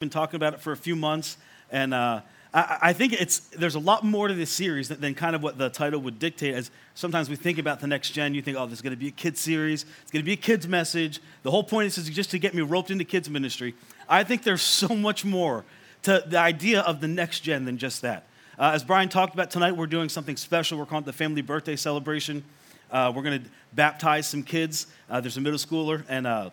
been talking about it for a few months, and uh, I, I, think it's there's a lot more to this series than, than, kind of what the title would dictate. As sometimes we think about the next gen, you think, oh, there's going to be a kids series, it's going to be a kids message. The whole point is just to get me roped into kids ministry. I think there's so much more to the idea of the next gen than just that. Uh, as Brian talked about tonight, we're doing something special. We're calling it the family birthday celebration. Uh, we're going to baptize some kids. Uh, there's a middle schooler and a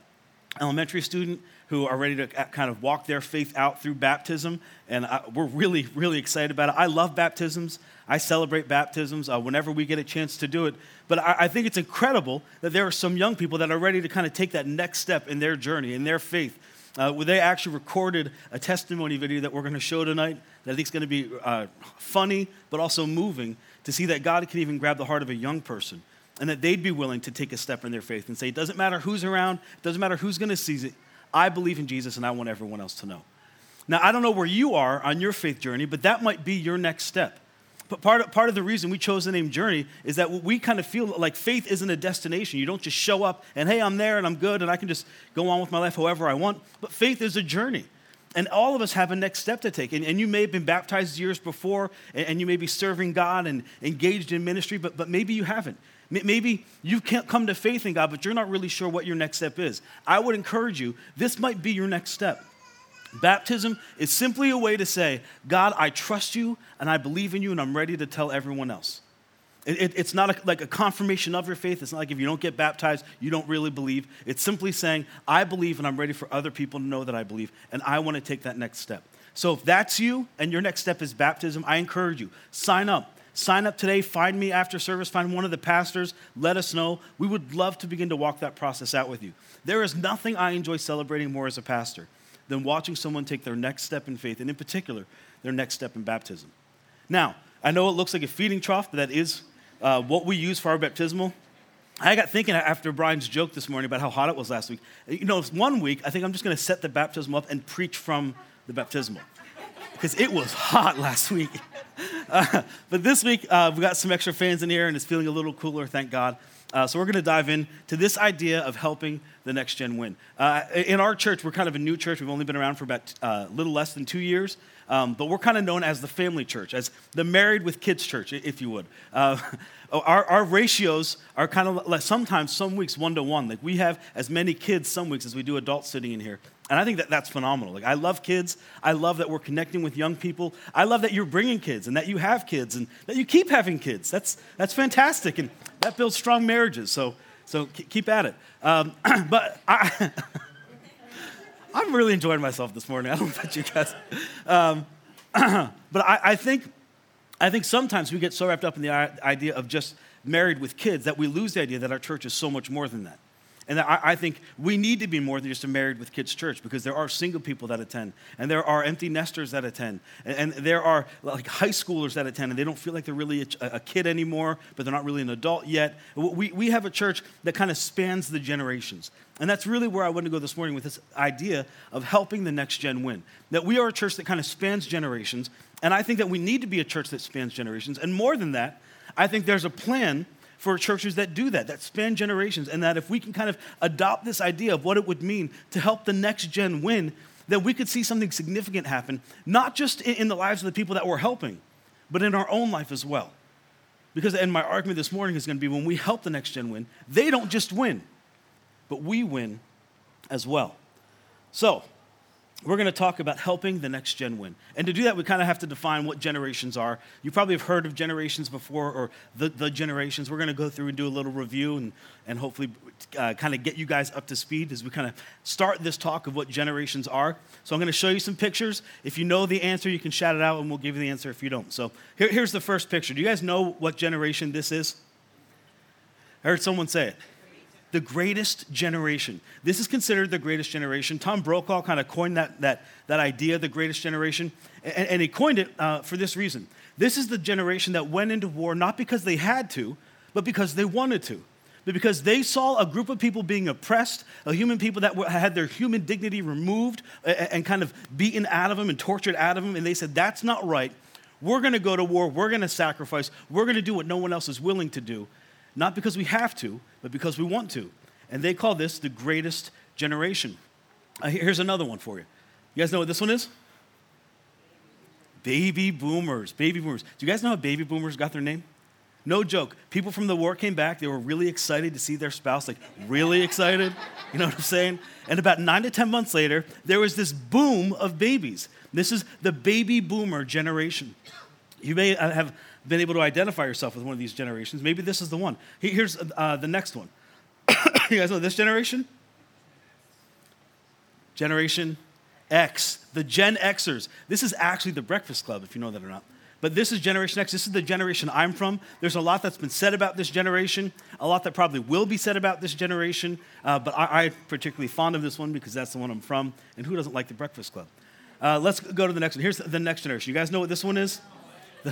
elementary student who are ready to kind of walk their faith out through baptism. And I, we're really, really excited about it. I love baptisms. I celebrate baptisms uh, whenever we get a chance to do it. But I, I, think it's incredible that there are some young people that are ready to kind of take that next step in their journey, in their faith. Uh, where they actually recorded a testimony video that we're going to show tonight that I think is going to be uh, funny, but also moving to see that God can even grab the heart of a young person and that they'd be willing to take a step in their faith and say, it doesn't matter who's around, it doesn't matter who's going to see it, I believe in Jesus and I want everyone else to know. Now, I don't know where you are on your faith journey, but that might be your next step. But part of, part of the reason we chose the name Journey is that we kind of feel like faith isn't a destination. You don't just show up and, hey, I'm there and I'm good and I can just go on with my life however I want. But faith is a journey. And all of us have a next step to take. And, and you may have been baptized years before and, and, you may be serving God and engaged in ministry, but, but maybe you haven't. Maybe you can't come to faith in God, but you're not really sure what your next step is. I would encourage you, this might be your next step. Baptism is simply a way to say, God, I trust you and I believe in you and I'm ready to tell everyone else. It, it, it's not a, like a confirmation of your faith. It's not like if you don't get baptized, you don't really believe. It's simply saying, I believe and I'm ready for other people to know that I believe and I want to take that next step. So if that's you and your next step is baptism, I encourage you, sign up. Sign up today. Find me after service. Find one of the pastors. Let us know. We would love to begin to walk that process out with you. There is nothing I enjoy celebrating more as a pastor than watching someone take their next step in faith, and in particular, their next step in baptism. Now, I know it looks like a feeding trough, but that is uh, what we use for our baptismal. I got thinking after Brian's joke this morning about how hot it was last week. You know, it's one week, I think I'm just going to set the baptismal up and preach from the baptismal because it was hot last week. Uh, but this week, uh, we got some extra fans in here, and it's feeling a little cooler, thank God. Uh, so we're going to dive in to this idea of helping the next gen win. Uh, in our church, we're kind of a new church. We've only been around for about a uh, little less than two years. Um, but we're kind of known as the family church, as the married with kids church, if you would. Uh, our, our ratios are kind of like sometimes, some weeks, one to one. Like we have as many kids some weeks as we do adults sitting in here. And I think that that's phenomenal. Like, I love kids. I love that we're connecting with young people. I love that you're bringing kids and that you have kids and that you keep having kids. That's, that's fantastic. And that builds strong marriages. So, so keep at it. Um, but I, I'm really enjoying myself this morning. I don't know you guys. Um, but I, I, think, I think sometimes we get so wrapped up in the idea of just married with kids that we lose the idea that our church is so much more than that. And I, I, think we need to be more than just a married with kids church because there are single people that attend, and there are empty nesters that attend, and, and there are like high schoolers that attend, and they don't feel like they're really a, a kid anymore, but they're not really an adult yet. We, we have a church that kind of spans the generations. And that's really where I want to go this morning with this idea of helping the next gen win. That we are a church that kind of spans generations, and I think that we need to be a church that spans generations. And more than that, I think there's a plan for churches that do that, that span generations, and that if we can kind of adopt this idea of what it would mean to help the next gen win, then we could see something significant happen, not just in the lives of the people that we're helping, but in our own life as well. Because, and my argument this morning is going to be when we help the next gen win, they don't just win, but we win as well. So, we're going to talk about helping the next gen win. And to do that, we kind of have to define what generations are. You probably have heard of generations before or the, the generations. We're going to go through and do a little review and, and hopefully uh, kind of get you guys up to speed as we kind of start this talk of what generations are. So I'm going to show you some pictures. If you know the answer, you can shout it out and we'll give you the answer if you don't. So here, here's the first picture. Do you guys know what generation this is? I heard someone say it the greatest generation. This is considered the greatest generation. Tom Brokaw kind of coined that, that, that idea, the greatest generation, and, and he coined it uh, for this reason. This is the generation that went into war not because they had to, but because they wanted to. But because they saw a group of people being oppressed, a human people that had their human dignity removed and, and kind of beaten out of them and tortured out of them, and they said, That's not right. We're going to go to war. We're going to sacrifice. We're going to do what no one else is willing to do not because we have to, but because we want to. And they call this the greatest generation. Uh, here's another one for you You guys know what this one is? Baby boomers. Baby boomers. Do you guys know how baby boomers got their name? No joke. People from the war came back. They were really excited to see their spouse, like really excited. You know what I'm saying? And about nine to 10 months later, there was this boom of babies. This is the baby boomer generation. You may have been able to identify yourself with one of these generations. Maybe this is the one. Here's uh, the next one. you guys know this generation? Generation X, the Gen Xers. This is actually the Breakfast Club, if you know that or not. But this is Generation X. This is the generation I'm from. There's a lot that's been said about this generation, a lot that probably will be said about this generation. Uh, but I, am particularly fond of this one because that's the one I'm from. And who doesn't like the Breakfast Club? Uh, let's go to the next one. Here's the next generation. You guys know what this one is?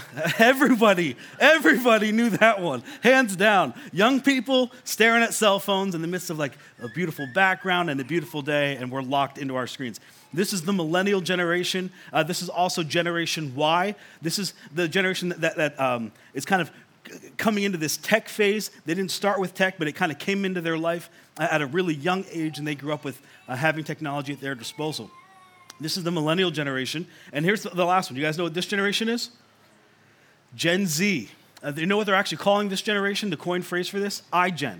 Everybody, everybody knew that one, hands down. Young people staring at cell phones in the midst of like a beautiful background and a beautiful day, and we're locked into our screens. This is the millennial generation. Uh, this is also Generation Y. This is the generation that, that, that um, is kind of coming into this tech phase. They didn't start with tech, but it kind of came into their life at a really young age, and they grew up with uh, having technology at their disposal. This is the millennial generation. And here's the, the last one. You guys know what this generation is? Gen Z. Uh, you know what they're actually calling this generation? The coin phrase for this? iGen.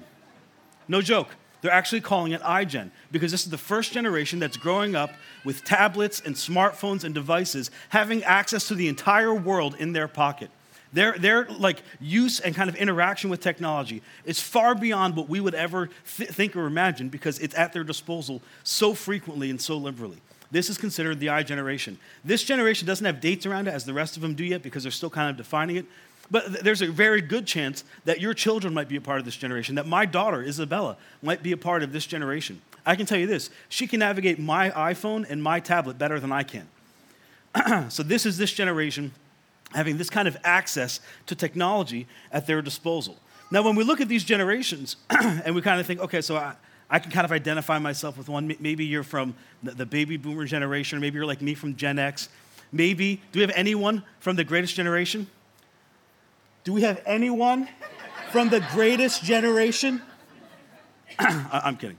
No joke. They're actually calling it iGen because this is the first generation that's growing up with tablets and smartphones and devices, having access to the entire world in their pocket. Their, their like use and kind of interaction with technology is far beyond what we would ever th- think or imagine because it's at their disposal so frequently and so liberally. This is considered the I generation. This generation doesn't have dates around it as the rest of them do yet because they're still kind of defining it. But there's a very good chance that your children might be a part of this generation, that my daughter, Isabella, might be a part of this generation. I can tell you this she can navigate my iPhone and my tablet better than I can. so, this is this generation having this kind of access to technology at their disposal. Now, when we look at these generations and we kind of think, okay, so I, I can kind of identify myself with one. Maybe you're from the baby boomer generation, or maybe you're like me from Gen X. Maybe, do we have anyone from the greatest generation? Do we have anyone from the greatest generation? I'm kidding.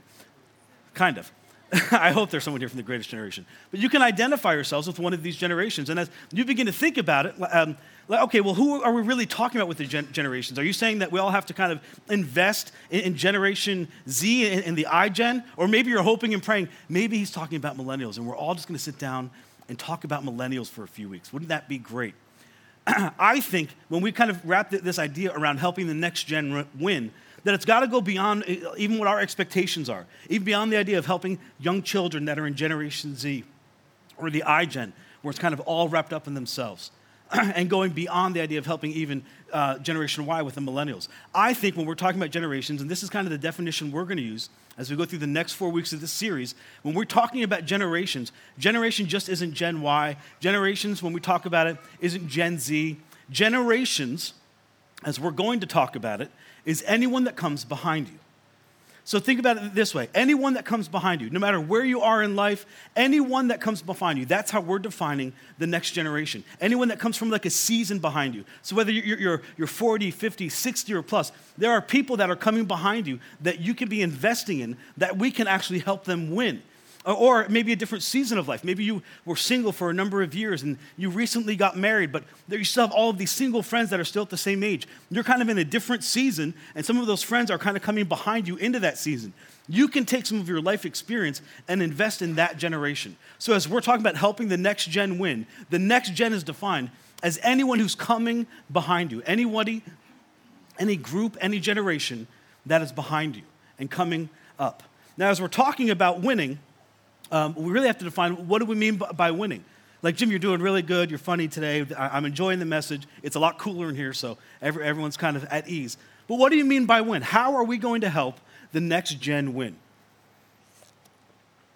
Kind of. I hope there's someone here from the greatest generation. But you can identify yourselves with one of these generations. And as you begin to think about it, um, okay, well, who are we really talking about with the gen- generations? Are you saying that we all have to kind of invest in, in Generation Z and, in the iGen? Or maybe you're hoping and praying, maybe he's talking about millennials, and we're all just going to sit down and talk about millennials for a few weeks. Wouldn't that be great? I think when we kind of wrap this idea around helping the next gen win, that it's got to go beyond even what our expectations are, even beyond the idea of helping young children that are in Generation Z or the iGen, where it's kind of all wrapped up in themselves. and going beyond the idea of helping even uh, Generation Y with the millennials. I think when we're talking about generations, and this is kind of the definition we're going to use as we go through the next four weeks of this series, when we're talking about generations, generation just isn't Gen Y. Generations, when we talk about it, isn't Gen Z. Generations, as we're going to talk about it, is anyone that comes behind you. So think about it this way anyone that comes behind you, no matter where you are in life, anyone that comes behind you, that's how we're defining the next generation. Anyone that comes from like a season behind you. So whether you're, you're, you're 40, 50, 60 or plus, there are people that are coming behind you that you can be investing in that we can actually help them win. Or maybe a different season of life. Maybe you were single for a number of years and you recently got married, but you still have all of these single friends that are still at the same age. You're kind of in a different season, and some of those friends are kind of coming behind you into that season. You can take some of your life experience and invest in that generation. So, as we're talking about helping the next gen win, the next gen is defined as anyone who's coming behind you, anybody, any group, any generation that is behind you and coming up. Now, as we're talking about winning, um, we really have to define what do we mean by winning. Like, Jim, you're doing really good. You're funny today. I'm enjoying the message. It's a lot cooler in here, so every, everyone's kind of at ease. But what do you mean by win? How are we going to help the next gen win?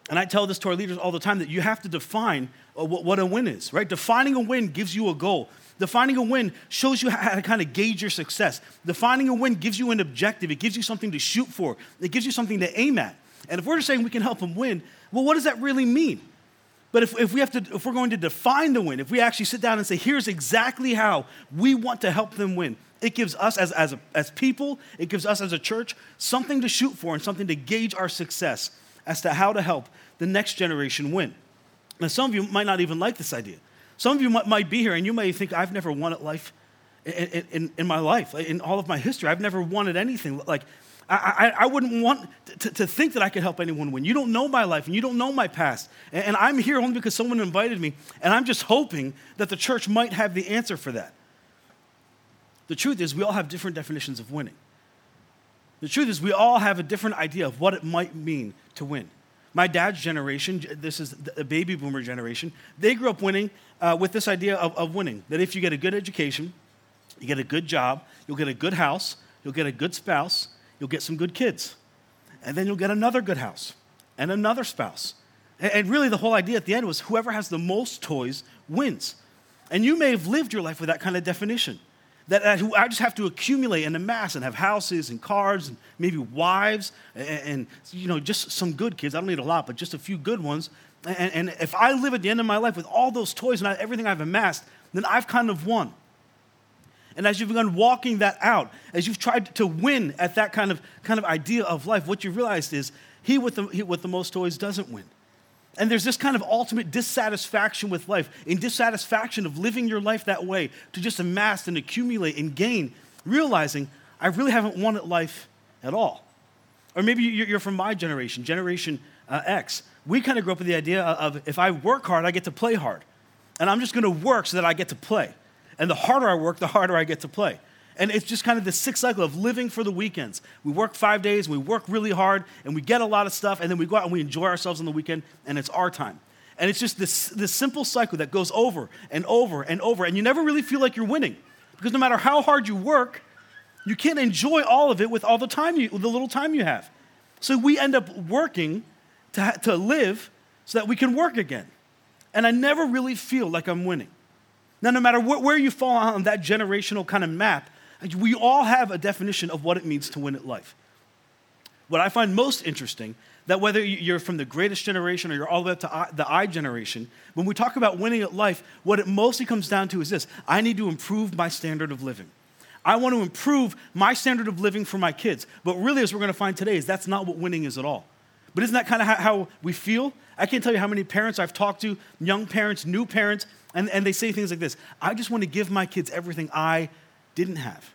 And I tell this to our leaders all the time that you have to define uh, what a win is, right? Defining a win gives you a goal. Defining a win shows you how to kind of gauge your success. Defining a win gives you an objective, it gives you something to shoot for, it gives you something to aim at. And if we're just saying we can help them win, well, what does that really mean? But if, if, we have to, if we're going to define the win, if we actually sit down and say, here's exactly how we want to help them win, it gives us as, as, a, as people, it gives us as a church something to shoot for and something to gauge our success as to how to help the next generation win. Now, some of you might not even like this idea. Some of you might, might be here and you may think, I've never wanted life in, in, in, my life, in all of my history. I've never wanted anything. Like, I, I, I wouldn't want to, to, think that I could help anyone win. You don't know my life and you don't know my past. And, and I'm here only because someone invited me. And I'm just hoping that the church might have the answer for that. The truth is, we all have different definitions of winning. The truth is, we all have a different idea of what it might mean to win. My dad's generation, this is the baby boomer generation, they grew up winning uh, with this idea of, of winning that if you get a good education, you get a good job, you'll get a good house, you'll get a good spouse, you'll get some good kids. And then you'll get another good house and another spouse. And really, the whole idea at the end was whoever has the most toys wins. And you may have lived your life with that kind of definition. That I just have to accumulate and amass and have houses and cars and maybe wives and, and you know, just some good kids. I don't need a lot, but just a few good ones. And, and if I live at the end of my life with all those toys and everything I've amassed, then I've kind of won. And as you've begun walking that out, as you've tried to win at that kind of, kind of idea of life, what you realized is he with, the, he with the most toys doesn't win. And there's this kind of ultimate dissatisfaction with life, in dissatisfaction of living your life that way, to just amass and accumulate and gain, realizing I really haven't wanted life at all. Or maybe you're from my generation, Generation uh, X. We kind of grew up with the idea of if I work hard, I get to play hard. And I'm just going to work so that I get to play. And the harder I work, the harder I get to play. And it's just kind of the sick cycle of living for the weekends. We work five days, we work really hard, and we get a lot of stuff, and then we go out and we enjoy ourselves on the weekend, and it's our time. And it's just this, this simple cycle that goes over and over and over, and you never really feel like you're winning. Because no matter how hard you work, you can't enjoy all of it with all the time you, the little time you have. So we end up working to, to live so that we can work again. And I never really feel like I'm winning. Now, no matter wh- where you fall on that generational kind of map, we all have a definition of what it means to win at life. What I find most interesting that whether you're from the greatest generation or you're all the way up to the I generation, when we talk about winning at life, what it mostly comes down to is this I need to improve my standard of living. I want to improve my standard of living for my kids. But really, as we're going to find today, is that's not what winning is at all. But isn't that kind of how, we feel? I can't tell you how many parents I've talked to, young parents, new parents, and, and they say things like this I just want to give my kids everything I didn't have,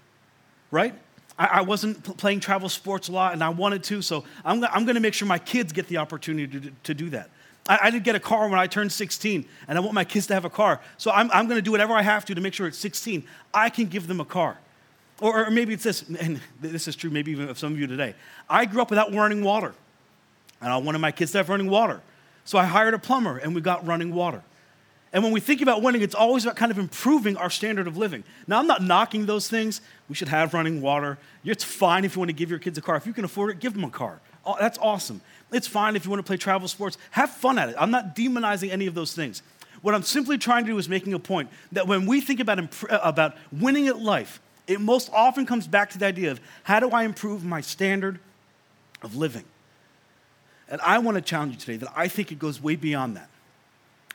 right? I, I wasn't playing travel sports a lot and I wanted to, so I'm, I'm going to make sure my kids get the opportunity to, to do that. I, I, did get a car when I turned 16, and I want my kids to have a car. So I'm, I'm going to do whatever I have to to make sure at 16 I can give them a car. Or, or maybe it's this, and this is true maybe even of some of you today. I grew up without running water, and I wanted my kids to have running water. So I hired a plumber, and we got running water. And when we think about winning, it's always about kind of improving our standard of living. Now, I'm not knocking those things. We should have running water. It's fine if you want to give your kids a car. If you can afford it, give them a car. Oh, that's awesome. It's fine if you want to play travel sports. Have fun at it. I'm not demonizing any of those things. What I'm simply trying to do is making a point that when we think about, imp- uh, about winning at life, it most often comes back to the idea of how do I improve my standard of living? And I want to challenge you today that I think it goes way beyond that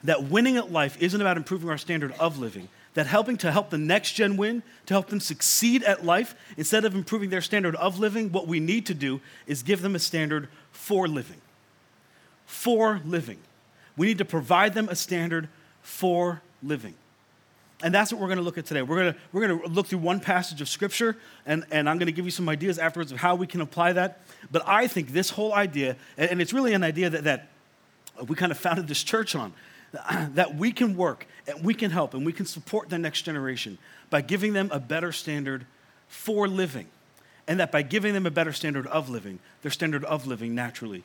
that winning at life isn't about improving our standard of living, that helping to help the next gen win, to help them succeed at life, instead of improving their standard of living, what we need to do is give them a standard for living. For living. We need to provide them a standard for living. And that's what we're going to look at today. We're going to, we're going to look through one passage of Scripture, and, and I'm going to give you some ideas afterwards of how we can apply that. But I think this whole idea, and it's really an idea that, that we kind of founded this church on, that we can work and we can help and we can support the next generation by giving them a better standard for living. And that by giving them a better standard of living, their standard of living naturally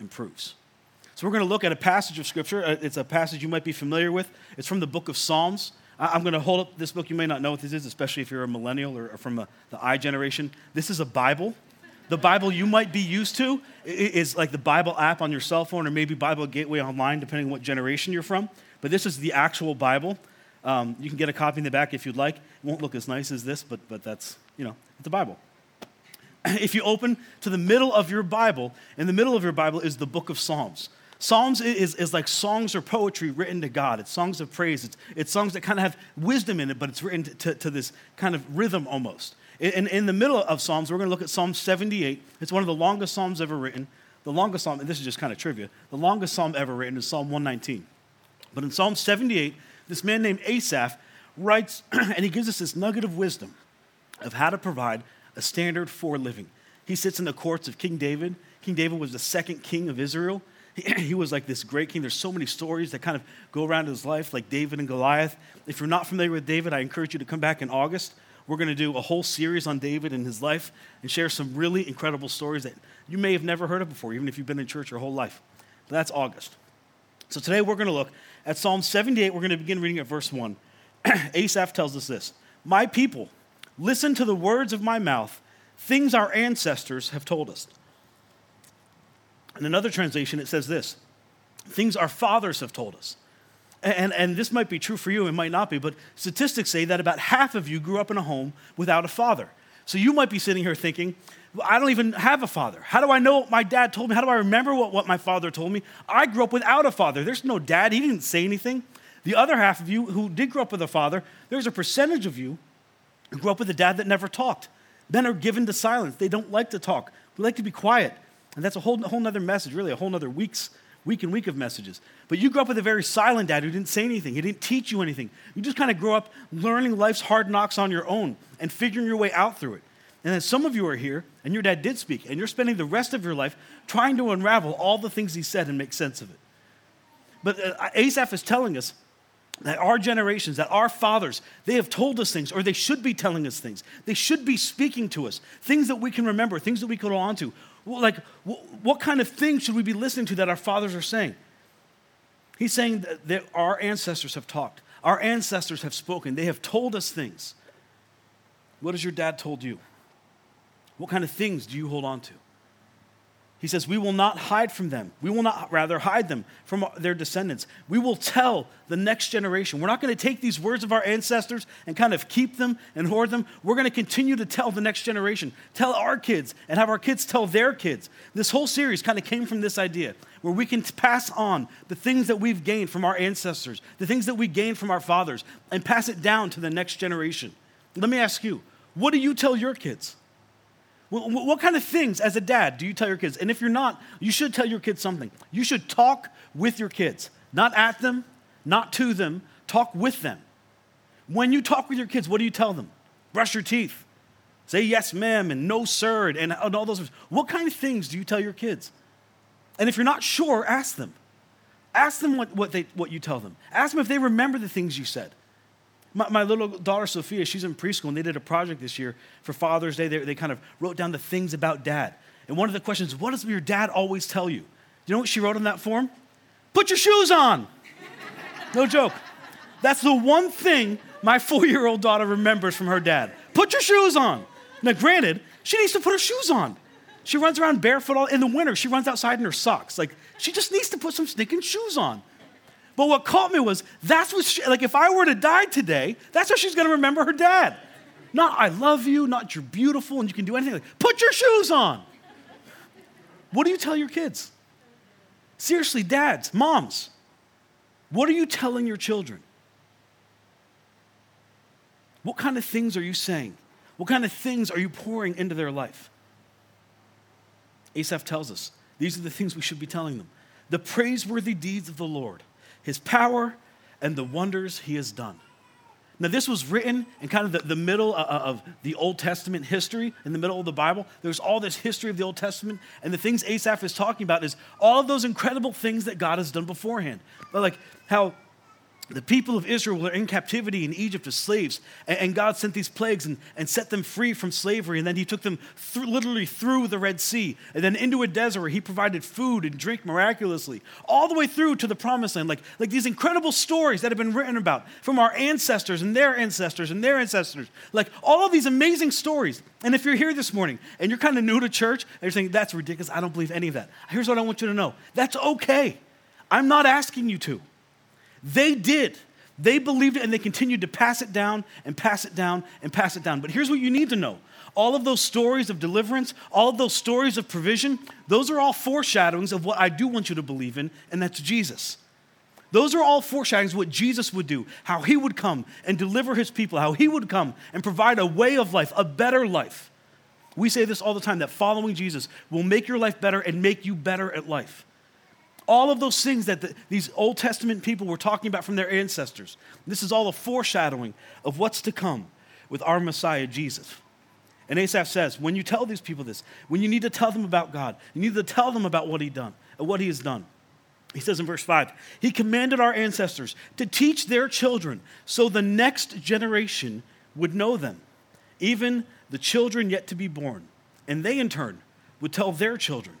improves. So, we're going to look at a passage of Scripture. Uh, it's a passage you might be familiar with. It's from the book of Psalms. I'm going to hold up this book. You may not know what this is, especially if you're a millennial or from the I generation. This is a Bible the Bible you might be used to is like the Bible app on your cell phone or maybe Bible Gateway online, depending on what generation you're from. But this is the actual Bible. Um, you can get a copy in the back if you'd like. It won't look as nice as this, but, but that's, you know, it's a Bible. If you open to the middle of your Bible, in the middle of your Bible is the book of Psalms. Psalms is, is like songs or poetry written to God. It's songs of praise. It's, it's songs that kind of have wisdom in it, but it's written to, to this kind of rhythm almost. In, in the middle of Psalms, we're going to look at Psalm 78. It's one of the longest Psalms ever written. The longest Psalm, and this is just kind of trivia, the longest Psalm ever written is Psalm 119. But in Psalm 78, this man named Asaph writes, and he gives us this nugget of wisdom of how to provide a standard for living. He sits in the courts of King David. King David was the second king of Israel. He, was like this great king. There's so many stories that kind of go around his life, like David and Goliath. If you're not familiar with David, I encourage you to come back in August. We're going to do a whole series on David and his life and share some really incredible stories that you may have never heard of before, even if you've been in church your whole life. But that's August. So today we're going to look at Psalm 78. We're going to begin reading at verse 1. Asaph tells us this My people, listen to the words of my mouth, things our ancestors have told us. In another translation, it says this things our fathers have told us. And, and this might be true for you, it might not be, but statistics say that about half of you grew up in a home without a father. So you might be sitting here thinking, I don't even have a father. How do I know what my dad told me? How do I remember what, what my father told me? I grew up without a father. There's no dad, he didn't say anything. The other half of you who did grow up with a father, there's a percentage of you who grew up with a dad that never talked. Men are given to silence. They don't like to talk. We like to be quiet. And that's a whole, whole nother message, really, a whole nother week's, week and week of messages. But you grew up with a very silent dad who didn't say anything. He didn't teach you anything. You just kind of grew up learning life's hard knocks on your own and figuring your way out through it. And then some of you are here, and your dad did speak, and you're spending the rest of your life trying to unravel all the things he said and make sense of it. But uh, Asaph is telling us that our generations, that our fathers, they have told us things, or they should be telling us things. They should be speaking to us, things that we can remember, things that we can hold on to. Like, what kind of things should we be listening to that our fathers are saying? He's saying that our ancestors have talked, our ancestors have spoken, they have told us things. What has your dad told you? What kind of things do you hold on to? He says, We will not hide from them. We will not, rather, hide them from their descendants. We will tell the next generation. We're not going to take these words of our ancestors and kind of keep them and hoard them. We're going to continue to tell the next generation, tell our kids, and have our kids tell their kids. This whole series kind of came from this idea where we can pass on the things that we've gained from our ancestors, the things that we gained from our fathers, and pass it down to the next generation. Let me ask you, what do you tell your kids? What kind of things, as a dad, do you tell your kids? And if you're not, you should tell your kids something. You should talk with your kids, not at them, not to them, talk with them. When you talk with your kids, what do you tell them? Brush your teeth. Say yes, ma'am, and no, sir, and, and all those. What kind of things do you tell your kids? And if you're not sure, ask them. Ask them what, what, they, what you tell them. Ask them if they remember the things you said. My, my, little daughter Sophia, she's in preschool, and they did a project this year for Father's Day. They, they kind of wrote down the things about dad. And one of the questions, what does your dad always tell you? You know what she wrote on that form? Put your shoes on. No joke. That's the one thing my four year old daughter remembers from her dad. Put your shoes on. Now, granted, she needs to put her shoes on. She runs around barefoot all in the winter. She runs outside in her socks. Like, she just needs to put some stinking shoes on. But what caught me was that's what, she, like, if I were to die today, that's how she's gonna remember her dad. Not, I love you, not you're beautiful and you can do anything. Like, put your shoes on. What do you tell your kids? Seriously, dads, moms, what are you telling your children? What kind of things are you saying? What kind of things are you pouring into their life? Asaph tells us these are the things we should be telling them the praiseworthy deeds of the Lord his power, and the wonders he has done. Now, this was written in kind of the, the middle uh, uh, of the Old Testament history, in the middle of the Bible. There's all this history of the Old Testament, and the things Asaph is talking about is all of those incredible things that God has done beforehand. Like how the people of Israel were in captivity in Egypt as slaves, and, God sent these plagues and, and set them free from slavery. And then He took them th- literally through the Red Sea and then into a desert where He provided food and drink miraculously, all the way through to the promised land. Like, like these incredible stories that have been written about from our ancestors and their ancestors and their ancestors. Like all of these amazing stories. And if you're here this morning and you're kind of new to church and you're saying, that's ridiculous, I don't believe any of that, here's what I want you to know that's okay. I'm not asking you to. They did. They believed it and they continued to pass it down and pass it down and pass it down. But here's what you need to know all of those stories of deliverance, all of those stories of provision, those are all foreshadowings of what I do want you to believe in, and that's Jesus. Those are all foreshadowings of what Jesus would do, how he would come and deliver his people, how he would come and provide a way of life, a better life. We say this all the time that following Jesus will make your life better and make you better at life. All of those things that the, these Old Testament people were talking about from their ancestors. This is all a foreshadowing of what's to come with our Messiah, Jesus. And Asaph says, when you tell these people this, when you need to tell them about God, you need to tell them about what he done, uh, what he has done. He says in verse 5, he commanded our ancestors to teach their children so the next generation would know them, even the children yet to be born. And they in turn would tell their children.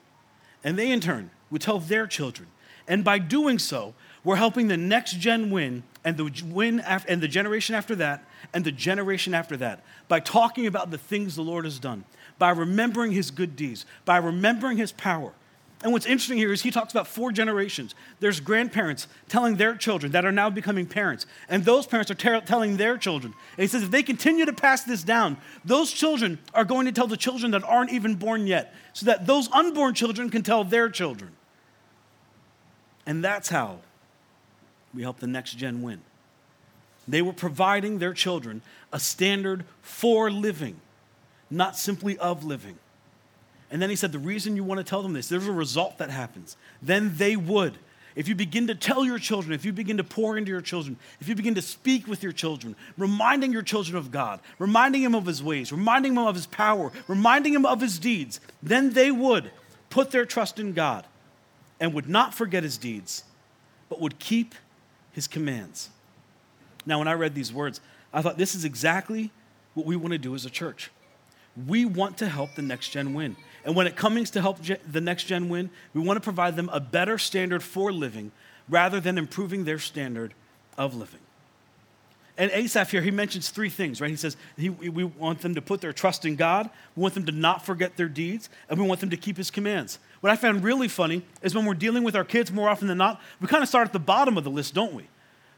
And they in turn would tell their children. And by doing so, we're helping the next gen win and the win and the generation after that and the generation after that by talking about the things the Lord has done, by remembering his good deeds, by remembering his power. And what's interesting here is he talks about four generations. There's grandparents telling their children that are now becoming parents, and those parents are ter- telling their children. And he says if they continue to pass this down, those children are going to tell the children that aren't even born yet, so that those unborn children can tell their children. And that's how we help the next gen win. They were providing their children a standard for living, not simply of living. And then he said, The reason you want to tell them this, there's a result that happens. Then they would. If you begin to tell your children, if you begin to pour into your children, if you begin to speak with your children, reminding your children of God, reminding them of his ways, reminding them of his power, reminding them of his deeds, then they would put their trust in God and would not forget his deeds, but would keep his commands. Now, when I read these words, I thought this is exactly what we want to do as a church. We want to help the next gen win. And when it comes to help the next gen win, we want to provide them a better standard for living rather than improving their standard of living. And Asaph here, he mentions three things, right? He says he, we want them to put their trust in God, we want them to not forget their deeds, and we want them to keep his commands. What I found really funny is when we're dealing with our kids more often than not, we kind of start at the bottom of the list, don't we?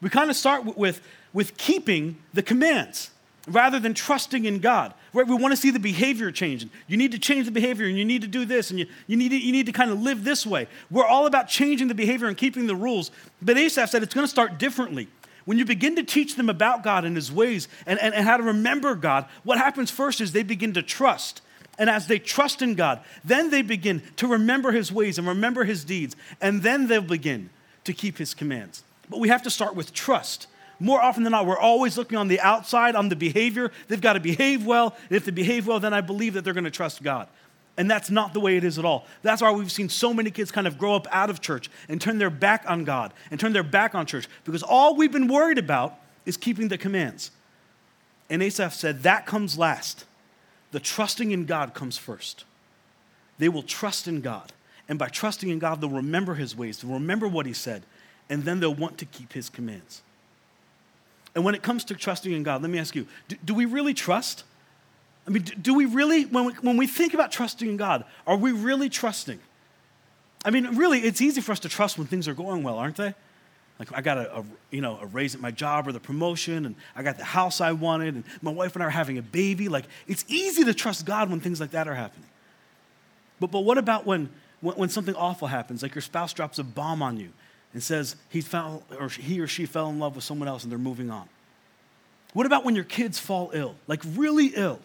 We kind of start with, with keeping the commands rather than trusting in God. Right? We want to see the behavior changing. You need to change the behavior and you need to do this and you, you, need to, you need to kind of live this way. We're all about changing the behavior and keeping the rules. But Asaph said it's going to start differently. When you begin to teach them about God and his ways and, and, and how to remember God, what happens first is they begin to trust. And as they trust in God, then they begin to remember his ways and remember his deeds. And then they'll begin to keep his commands. But we have to start with trust. More often than not, we're always looking on the outside, on the behavior. They've got to behave well. And if they behave well, then I believe that they're going to trust God. And that's not the way it is at all. That's why we've seen so many kids kind of grow up out of church and turn their back on God and turn their back on church because all we've been worried about is keeping the commands. And Asaph said that comes last. The trusting in God comes first. They will trust in God. And by trusting in God, they'll remember his ways, they'll remember what he said, and then they'll want to keep his commands. And when it comes to trusting in God, let me ask you do, do we really trust? I mean, do, do we really, when we, when we think about trusting in God, are we really trusting? I mean, really, it's easy for us to trust when things are going well, aren't they? Like I got a, a, you know a raise at my job or the promotion, and I got the house I wanted, and my wife and I are having a baby. Like it's easy to trust God when things like that are happening. But but what about when when, when something awful happens, like your spouse drops a bomb on you, and says he fell or he or she fell in love with someone else and they're moving on? What about when your kids fall ill, like really ill?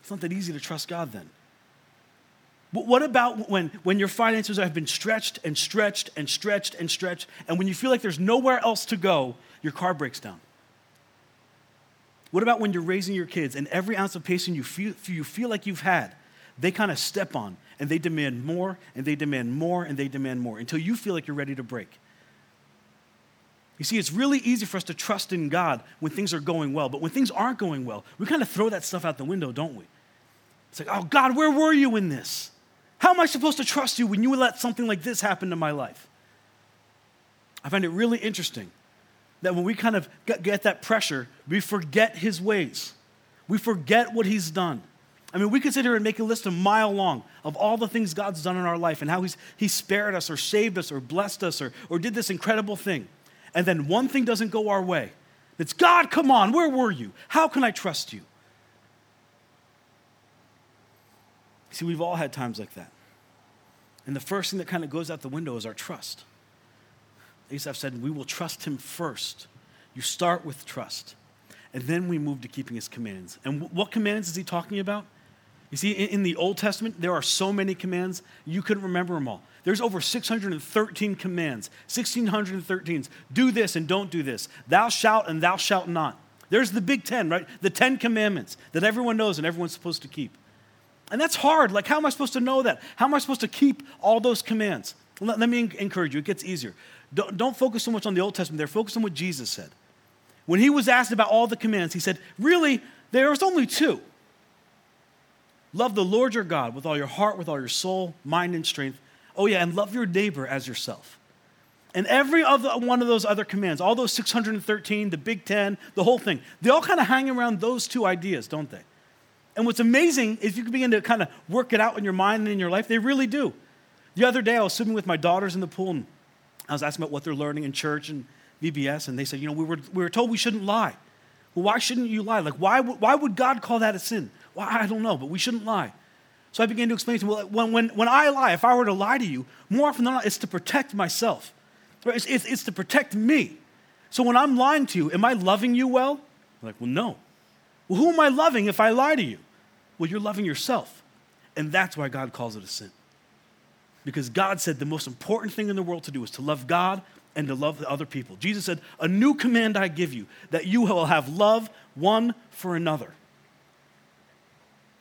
It's not that easy to trust God then. What about when, when your finances have been stretched and stretched and stretched and stretched, and when you feel like there's nowhere else to go, your car breaks down? What about when you're raising your kids and every ounce of patience you feel, you feel like you've had, they kind of step on and they demand more and they demand more and they demand more until you feel like you're ready to break. You see, it's really easy for us to trust in God when things are going well, but when things aren't going well, we kind of throw that stuff out the window, don't we? It's like, oh, God, where were you in this? How am I supposed to trust you when you let something like this happen to my life? I find it really interesting that when we kind of get that pressure, we forget his ways. We forget what he's done. I mean, we could sit here and make a list a mile long of all the things God's done in our life and how He's, he's spared us or saved us or blessed us or, or did this incredible thing. And then one thing doesn't go our way. It's God, come on, where were you? How can I trust you? See, we've all had times like that. And the first thing that kind of goes out the window is our trust. Asaph said, We will trust him first. You start with trust. And then we move to keeping his commands. And what commands is he talking about? You see, in, the Old Testament, there are so many commands, you couldn't remember them all. There's over 613 commands, 1613s. Do this and don't do this. Thou shalt and thou shalt not. There's the Big Ten, right? The Ten Commandments that everyone knows and everyone's supposed to keep. And that's hard. Like, how am I supposed to know that? How am I supposed to keep all those commands? Let, let me encourage you, it gets easier. Don't, don't focus so much on the Old Testament there, focus on what Jesus said. When he was asked about all the commands, he said, Really, there was only two. Love the Lord your God with all your heart, with all your soul, mind, and strength. Oh, yeah, and love your neighbor as yourself. And every other one of those other commands, all those 613, the Big Ten, the whole thing, they all kind of hang around those two ideas, don't they? And what's amazing is you can begin to kind of work it out in your mind and in your life. They really do. The other day, I was swimming with my daughters in the pool, and I was asking about what they're learning in church and VBS, and they said, you know, we were, we were told we shouldn't lie. Well, why shouldn't you lie? Like, why, why would God call that a sin? Well, I don't know, but we shouldn't lie. So I began to explain to him, well, when, when, when I lie, if I were to lie to you, more often than not, it's to protect myself. It's, it's, it's to protect me. So when I'm lying to you, am I loving you well? I'm like, well, no. Well, who am I loving if I lie to you? Well, you're loving yourself. And that's why God calls it a sin. Because God said the most important thing in the world to do is to love God and to love the other people. Jesus said, A new command I give you, that you will have love one for another.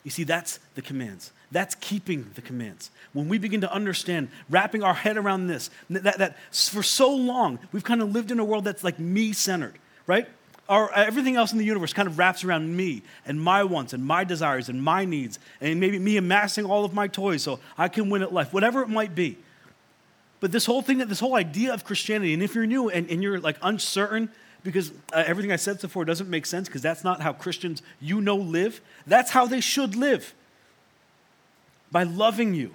You see, that's the commands. That's keeping the commands. When we begin to understand, wrapping our head around this, that, that for so long, we've kind of lived in a world that's like me centered, right? Our, everything else in the universe kind of wraps around me and my wants and my desires and my needs, and maybe me amassing all of my toys so I can win at life, whatever it might be. But this whole thing, this whole idea of Christianity, and if you're new and, and you're like uncertain because uh, everything I said so far doesn't make sense because that's not how Christians you know live, that's how they should live. By loving you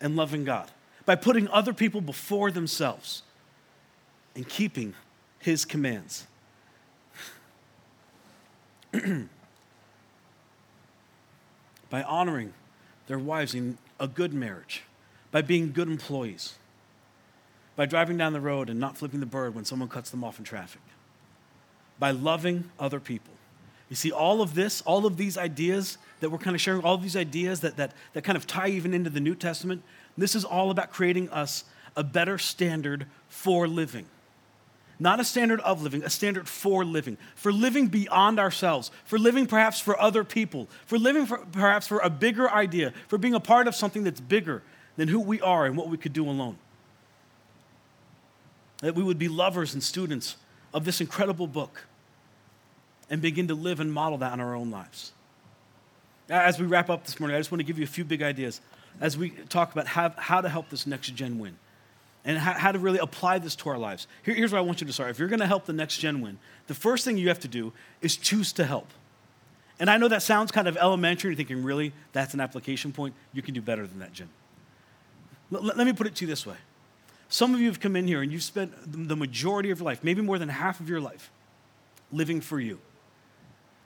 and loving God, by putting other people before themselves and keeping His commands. by honoring their wives in a good marriage, by being good employees. By driving down the road and not flipping the bird when someone cuts them off in traffic, by loving other people. You see, all of this, all of these ideas that we're kind of sharing, all of these ideas that, that, that kind of tie even into the New Testament, this is all about creating us a better standard for living. Not a standard of living, a standard for living. For living beyond ourselves, for living perhaps for other people, for living for, perhaps for a bigger idea, for being a part of something that's bigger than who we are and what we could do alone that we would be lovers and students of this incredible book and begin to live and model that in our own lives. As we wrap up this morning, I just want to give you a few big ideas as we talk about how, how to help this next gen win and how, how to really apply this to our lives. Here, here's where I want you to start. If you're going to help the next gen win, the first thing you have to do is choose to help. And I know that sounds kind of elementary. You're thinking, really? That's an application point? You can do better than that, Jim. L- let me put it to you this way some of you have come in here and you've spent the majority of your life, maybe more than half of your life, living for you.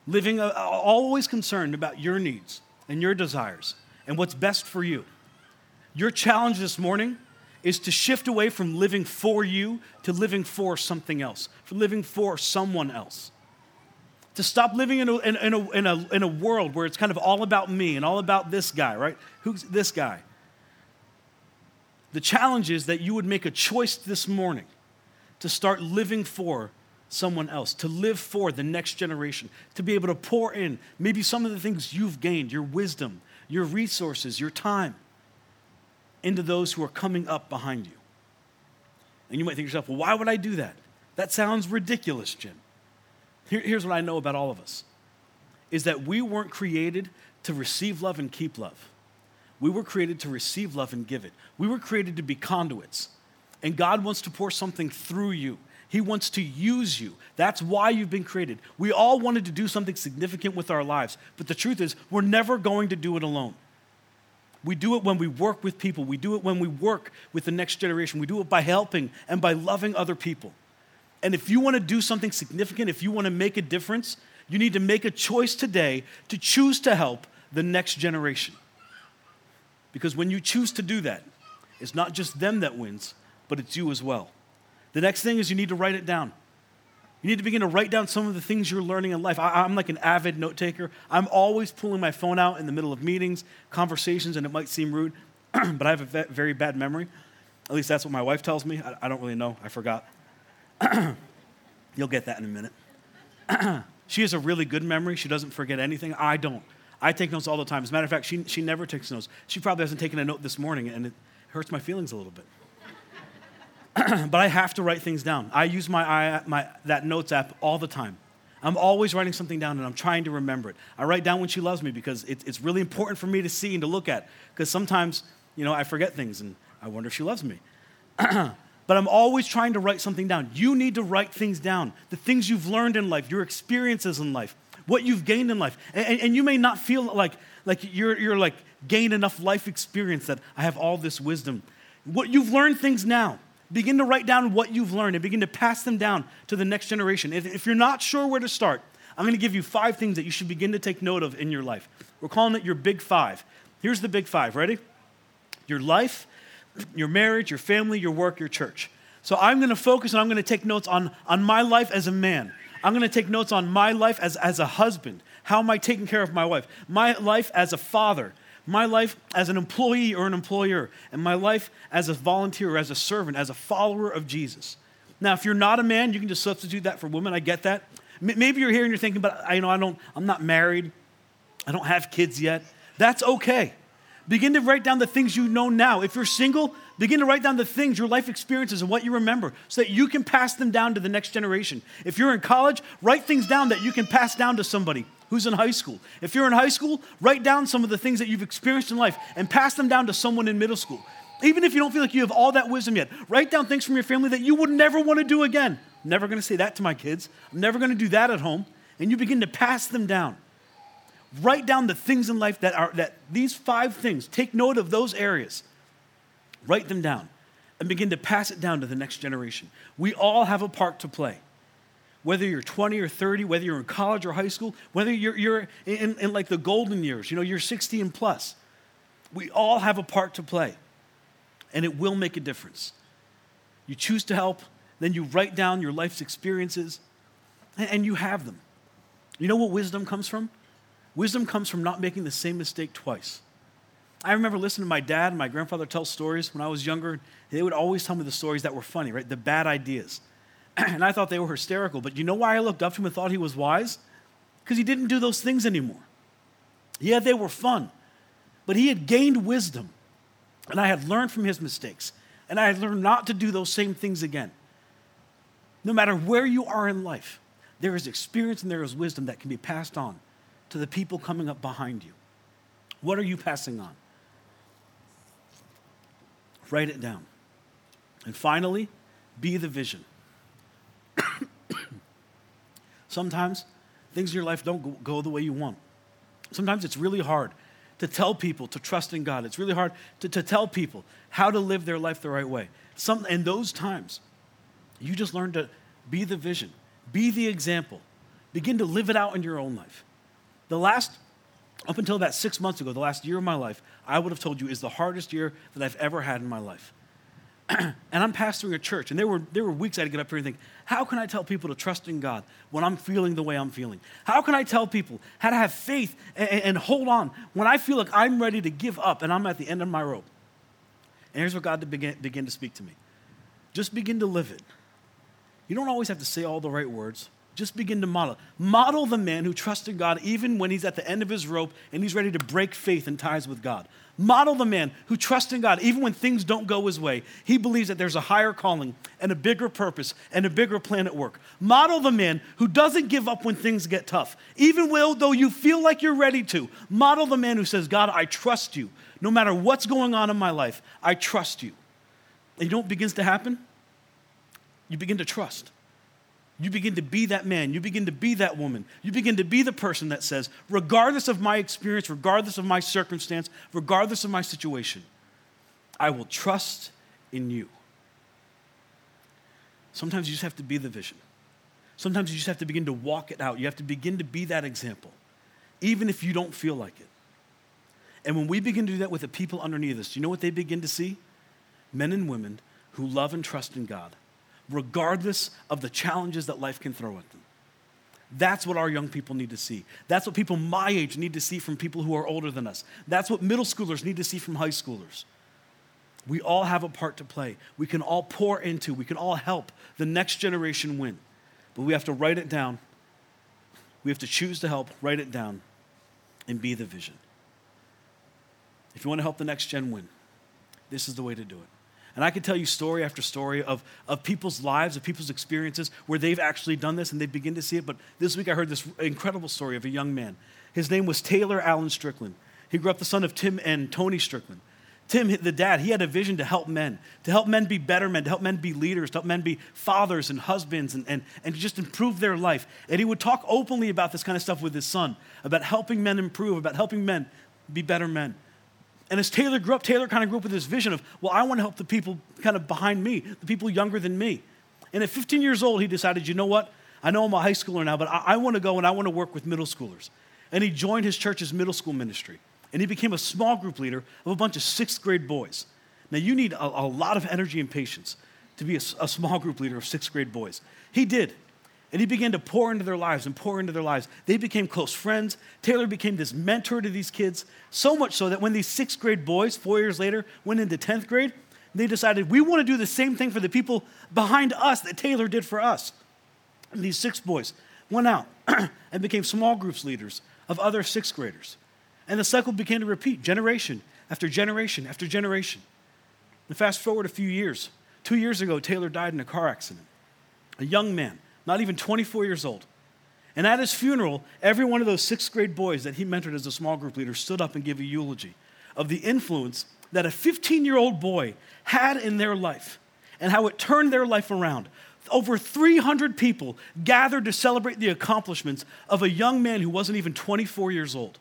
Living uh, always concerned about your needs and your desires and what's best for you. Your challenge this morning is to shift away from living for you to living for something else, for living for someone else. To stop living in a, in, in, a, in, a, in a world where it's kind of all about me and all about this guy, right? Who's this guy? The challenge is that you would make a choice this morning to start living for someone else, to live for the next generation, to be able to pour in maybe some of the things you've gained, your wisdom, your resources, your time, into those who are coming up behind you. And you might think to yourself, well, why would I do that? That sounds ridiculous, Jim. Here, here's what I know about all of us is that we weren't created to receive love and keep love. We were created to receive love and give it. We were created to be conduits. And God wants to pour something through you. He wants to use you. That's why you've been created. We all wanted to do something significant with our lives, but the truth is, we're never going to do it alone. We do it when we work with people, we do it when we work with the next generation, we do it by helping and by loving other people. And if you want to do something significant, if you want to make a difference, you need to make a choice today to choose to help the next generation. Because when you choose to do that, it's not just them that wins, but it's you as well. The next thing is you need to write it down. You need to begin to write down some of the things you're learning in life. I, am like an avid note taker. I'm always pulling my phone out in the middle of meetings, conversations, and it might seem rude, but I have a very bad memory. At least that's what my wife tells me. I, I don't really know. I forgot. You'll get that in a minute. she has a really good memory. She doesn't forget anything. I don't. I take notes all the time. As a matter of fact, she, she never takes notes. She probably hasn't taken a note this morning, and it hurts my feelings a little bit. but I have to write things down. I use my, my, that notes app all the time. I'm always writing something down and I'm trying to remember it. I write down when she loves me because it, it's really important for me to see and to look at because sometimes, you know, I forget things and I wonder if she loves me. but I'm always trying to write something down. You need to write things down the things you've learned in life, your experiences in life, what you've gained in life. And, and you may not feel like, like you're, you're like gained enough life experience that I have all this wisdom. What you've learned things now. Begin to write down what you've learned and begin to pass them down to the next generation. If, if you're not sure where to start, I'm going to give you five things that you should begin to take note of in your life. We're calling it your big five. Here's the big five. Ready? Your life, your marriage, your family, your work, your church. So I'm going to focus and I'm going to take notes on, on my life as a man. I'm going to take notes on my life as, as a husband. How am I taking care of my wife? My life as a father. My life as an employee or an employer. And my life as a volunteer, or as a servant, as a follower of Jesus. Now, if you're not a man, you can just substitute that for woman. I get that. Maybe you're here and you're thinking, but I, you know, I don't, I'm not married. I don't have kids yet. That's okay. Begin to write down the things you know now. If you're single, begin to write down the things, your life experiences, and what you remember so that you can pass them down to the next generation. If you're in college, write things down that you can pass down to somebody who's in high school. If you're in high school, write down some of the things that you've experienced in life and pass them down to someone in middle school. Even if you don't feel like you have all that wisdom yet, write down things from your family that you would never want to do again. I'm never going to say that to my kids. I'm never going to do that at home. And you begin to pass them down. Write down the things in life that are that these five things. Take note of those areas. Write them down and begin to pass it down to the next generation. We all have a part to play. Whether you're 20 or 30, whether you're in college or high school, whether you're, you're in, in like the golden years, you know, you're 60 and plus. We all have a part to play, and it will make a difference. You choose to help, then you write down your life's experiences, and you have them. You know what wisdom comes from? Wisdom comes from not making the same mistake twice. I remember listening to my dad and my grandfather tell stories when I was younger. They would always tell me the stories that were funny, right? The bad ideas. and I thought they were hysterical. But you know why I looked up to him and thought he was wise? Because he didn't do those things anymore. Yeah, they were fun, but he had gained wisdom. And I had learned from his mistakes. And I had learned not to do those same things again. No matter where you are in life, there is experience and there is wisdom that can be passed on to the people coming up behind you? What are you passing on? Write it down. And finally, be the vision. Sometimes things in your life don't go the way you want. Sometimes it's really hard to tell people to trust in God. It's really hard to, to tell people how to live their life the right way. Some, in those times, you just learn to be the vision, be the example, begin to live it out in your own life. The last, up until about six months ago, the last year of my life, I would have told you is the hardest year that I've ever had in my life. and I'm pastoring a church, and there were, there were weeks I'd get up here and think, how can I tell people to trust in God when I'm feeling the way I'm feeling? How can I tell people how to have faith and, and hold on when I feel like I'm ready to give up and I'm at the end of my rope? And here's what God began, began to speak to me just begin to live it. You don't always have to say all the right words. Just begin to model. Model the man who trusted God even when he's at the end of his rope and he's ready to break faith and ties with God. Model the man who trusts in God even when things don't go his way. He believes that there's a higher calling and a bigger purpose and a bigger plan at work. Model the man who doesn't give up when things get tough, even though you feel like you're ready to. Model the man who says, God, I trust you. No matter what's going on in my life, I trust you. And you know what begins to happen? You begin to trust. You begin to be that man. You begin to be that woman. You begin to be the person that says, regardless of my experience, regardless of my circumstance, regardless of my situation, I will trust in you. Sometimes you just have to be the vision. Sometimes you just have to begin to walk it out. You have to begin to be that example, even if you don't feel like it. And when we begin to do that with the people underneath us, do you know what they begin to see? Men and women who love and trust in God regardless of the challenges that life can throw at them. That's what our young people need to see. That's what people my age need to see from people who are older than us. That's what middle schoolers need to see from high schoolers. We all have a part to play. We can all pour into, we can all help the next generation win. But we have to write it down. We have to choose to help, write it down, and be the vision. If you want to help the next gen win, this is the way to do it. And I can tell you story after story of, of people's lives, of people's experiences where they've actually done this and they begin to see it. But this week I heard this incredible story of a young man. His name was Taylor Allen Strickland. He grew up the son of Tim and Tony Strickland. Tim, the dad, he had a vision to help men, to help men be better men, to help men be leaders, to help men be fathers and husbands, and, and, and just improve their life. And he would talk openly about this kind of stuff with his son, about helping men improve, about helping men be better men. And as Taylor grew up, Taylor kind of grew up with this vision of, well, I want to help the people kind of behind me, the people younger than me. And at 15 years old, he decided, you know what? I know I'm a high schooler now, but I, I want to go and I want to work with middle schoolers. And he joined his church's middle school ministry. And he became a small group leader of a bunch of sixth grade boys. Now, you need a, a lot of energy and patience to be a, a small group leader of sixth grade boys. He did. And he began to pour into their lives and pour into their lives. They became close friends. Taylor became this mentor to these kids, so much so that when these sixth grade boys, four years later, went into 10th grade, they decided we want to do the same thing for the people behind us that Taylor did for us. And these six boys went out and became small groups leaders of other sixth graders. And the cycle began to repeat generation after generation after generation. And fast forward a few years. Two years ago, Taylor died in a car accident. A young man not even 24 years old. And at his funeral, every one of those sixth grade boys that he mentored as a small group leader stood up and gave a eulogy of the influence that a 15 year old boy had in their life and how it turned their life around. Over 300 people gathered to celebrate the accomplishments of a young man who wasn't even 24 years old.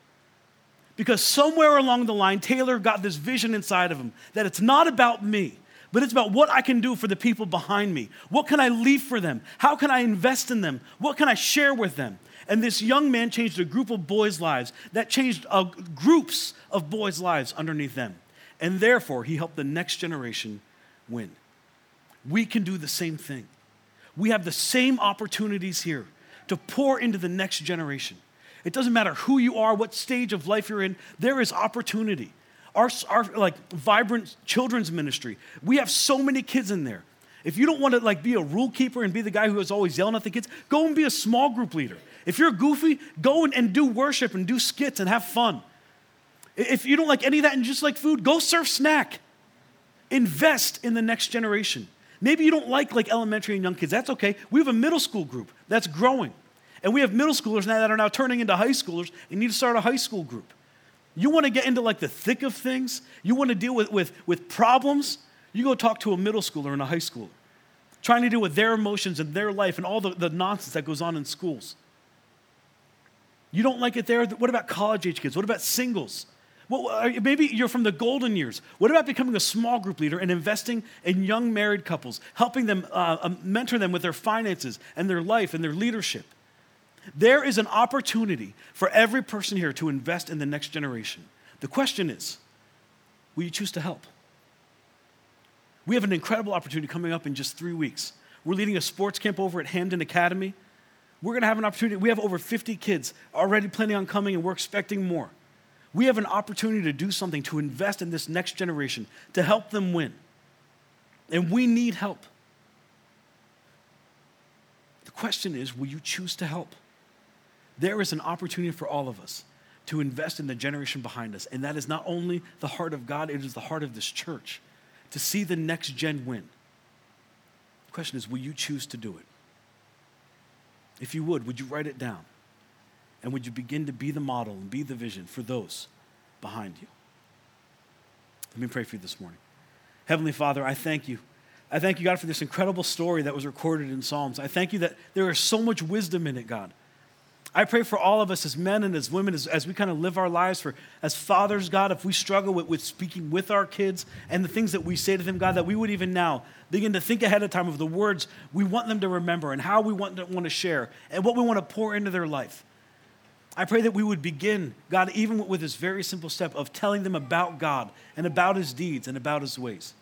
Because somewhere along the line, Taylor got this vision inside of him that it's not about me, but it's about what I can do for the people behind me. What can I leave for them? How can I invest in them? What can I share with them? And this young man changed a group of boys' lives that changed uh, groups of boys' lives underneath them. And therefore, he helped the next generation win. We can do the same thing. We have the same opportunities here to pour into the next generation. It doesn't matter who you are, what stage of life you're in, there is opportunity our, our like vibrant children's ministry. We have so many kids in there. If you don't want to like be a rule keeper and be the guy who is always yelling at the kids, go and be a small group leader. If you're goofy, go and, and do worship and do skits and have fun. If you don't like any of that and just like food, go serve snack. Invest in the next generation. Maybe you don't like like elementary and young kids. That's okay. We have a middle school group that's growing. And we have middle schoolers now that are now turning into high schoolers and need to start a high school group. You want to get into like the thick of things? You want to deal with, with, with problems? You go talk to a middle schooler and a high schooler, trying to deal with their emotions and their life and all the, the nonsense that goes on in schools. You don't like it there? What about college age kids? What about singles? Well, maybe you're from the golden years. What about becoming a small group leader and investing in young married couples, helping them, uh, um, mentor them with their finances and their life and their leadership? There is an opportunity for every person here to invest in the next generation. The question is will you choose to help? We have an incredible opportunity coming up in just three weeks. We're leading a sports camp over at Hamden Academy. We're going to have an opportunity. We have over 50 kids already planning on coming, and we're expecting more. We have an opportunity to do something to invest in this next generation, to help them win. And we need help. The question is will you choose to help? There is an opportunity for all of us to invest in the generation behind us. And that is not only the heart of God, it is the heart of this church to see the next gen win. The question is will you choose to do it? If you would, would you write it down? And would you begin to be the model and be the vision for those behind you? Let me pray for you this morning. Heavenly Father, I thank you. I thank you, God, for this incredible story that was recorded in Psalms. I thank you that there is so much wisdom in it, God. I pray for all of us as men and as women, as, as we kind of live our lives, for as fathers, God, if we struggle with, with speaking with our kids and the things that we say to them, God, that we would even now begin to think ahead of time of the words we want them to remember and how we want to, want to share and what we want to pour into their life. I pray that we would begin, God, even with this very simple step of telling them about God and about his deeds and about his ways.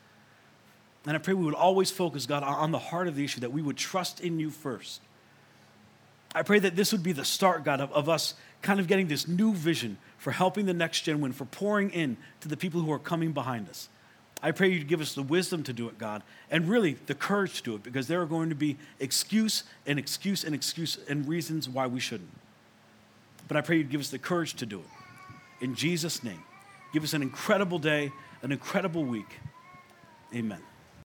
And I pray we would always focus, God, on the heart of the issue, that we would trust in you first. I pray that this would be the start, God, of, of us kind of getting this new vision for helping the next gen win, for pouring in to the people who are coming behind us. I pray you'd give us the wisdom to do it, God, and really the courage to do it, because there are going to be excuse and excuse and excuse and reasons why we shouldn't. But I pray you'd give us the courage to do it. In Jesus' name, give us an incredible day, an incredible week. Amen.